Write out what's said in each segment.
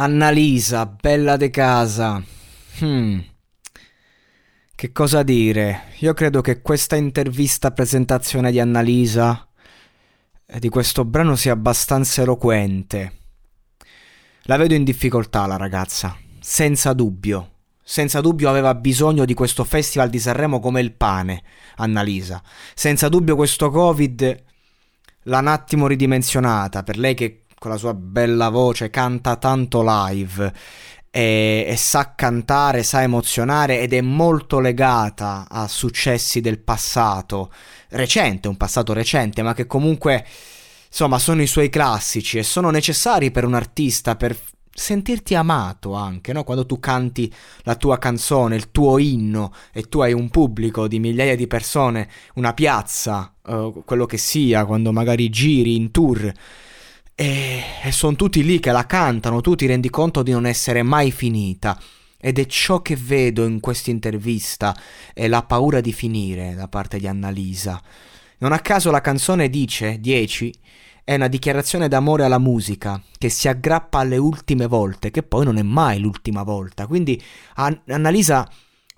Annalisa, bella de casa. Hmm. Che cosa dire? Io credo che questa intervista presentazione di Annalisa di questo brano sia abbastanza eloquente. La vedo in difficoltà la ragazza, senza dubbio. Senza dubbio aveva bisogno di questo festival di Sanremo come il pane, Annalisa. Senza dubbio questo Covid l'ha un attimo ridimensionata, per lei che con la sua bella voce canta tanto live e, e, sa cantare, sa emozionare ed è molto legata a successi del passato recente, un passato recente, ma che comunque insomma sono i suoi classici e sono necessari per un artista per sentirti amato anche, no? Quando tu canti la tua canzone, il tuo inno e tu hai un pubblico di migliaia di persone, una piazza, uh, quello che sia, quando magari giri in tour e, e sono tutti lì che la cantano, tu ti rendi conto di non essere mai finita. Ed è ciò che vedo in questa intervista, è la paura di finire da parte di Annalisa. Non a caso la canzone dice 10 è una dichiarazione d'amore alla musica che si aggrappa alle ultime volte, che poi non è mai l'ultima volta. Quindi Annalisa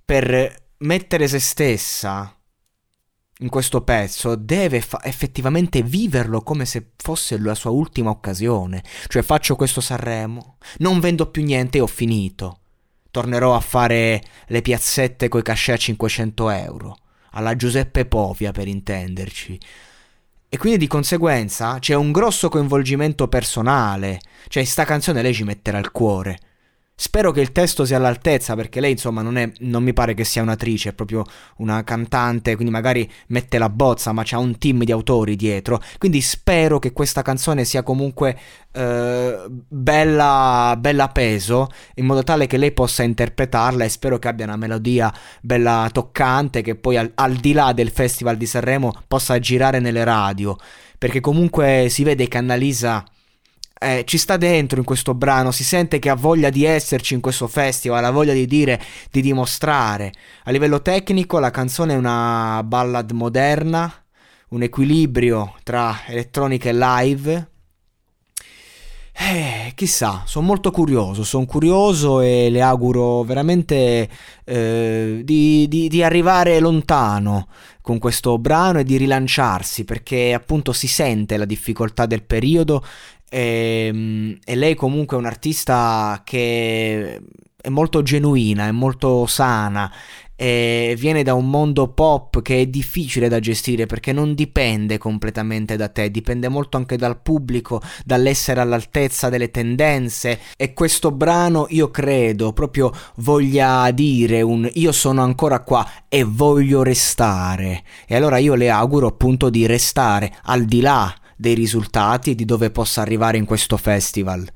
per mettere se stessa in questo pezzo deve fa- effettivamente viverlo come se fosse la sua ultima occasione. Cioè faccio questo Sanremo, non vendo più niente e ho finito. Tornerò a fare le piazzette coi cachet a 500 euro. Alla Giuseppe Povia per intenderci. E quindi di conseguenza c'è un grosso coinvolgimento personale. Cioè sta canzone lei ci metterà il cuore. Spero che il testo sia all'altezza perché lei insomma non, è, non mi pare che sia un'attrice, è proprio una cantante, quindi magari mette la bozza ma c'ha un team di autori dietro, quindi spero che questa canzone sia comunque eh, bella, bella peso in modo tale che lei possa interpretarla e spero che abbia una melodia bella toccante che poi al, al di là del Festival di Sanremo possa girare nelle radio. Perché comunque si vede che Annalisa eh, ci sta dentro in questo brano, si sente che ha voglia di esserci in questo festival, ha voglia di dire, di dimostrare. A livello tecnico la canzone è una ballad moderna, un equilibrio tra elettronica e live. Eh, chissà, sono molto curioso, sono curioso e le auguro veramente eh, di, di, di, arrivare lontano con questo brano e di rilanciarsi perché appunto si sente la difficoltà del periodo e, ehm, e lei comunque è un'artista che è molto genuina, è molto sana viene da un mondo pop che è difficile da gestire perché non dipende completamente da te, dipende molto anche dal pubblico, dall'essere all'altezza delle tendenze. E questo brano io credo proprio voglia dire un io sono ancora qua e voglio restare e allora io le auguro appunto di restare al di là dei risultati di dove possa arrivare in questo festival.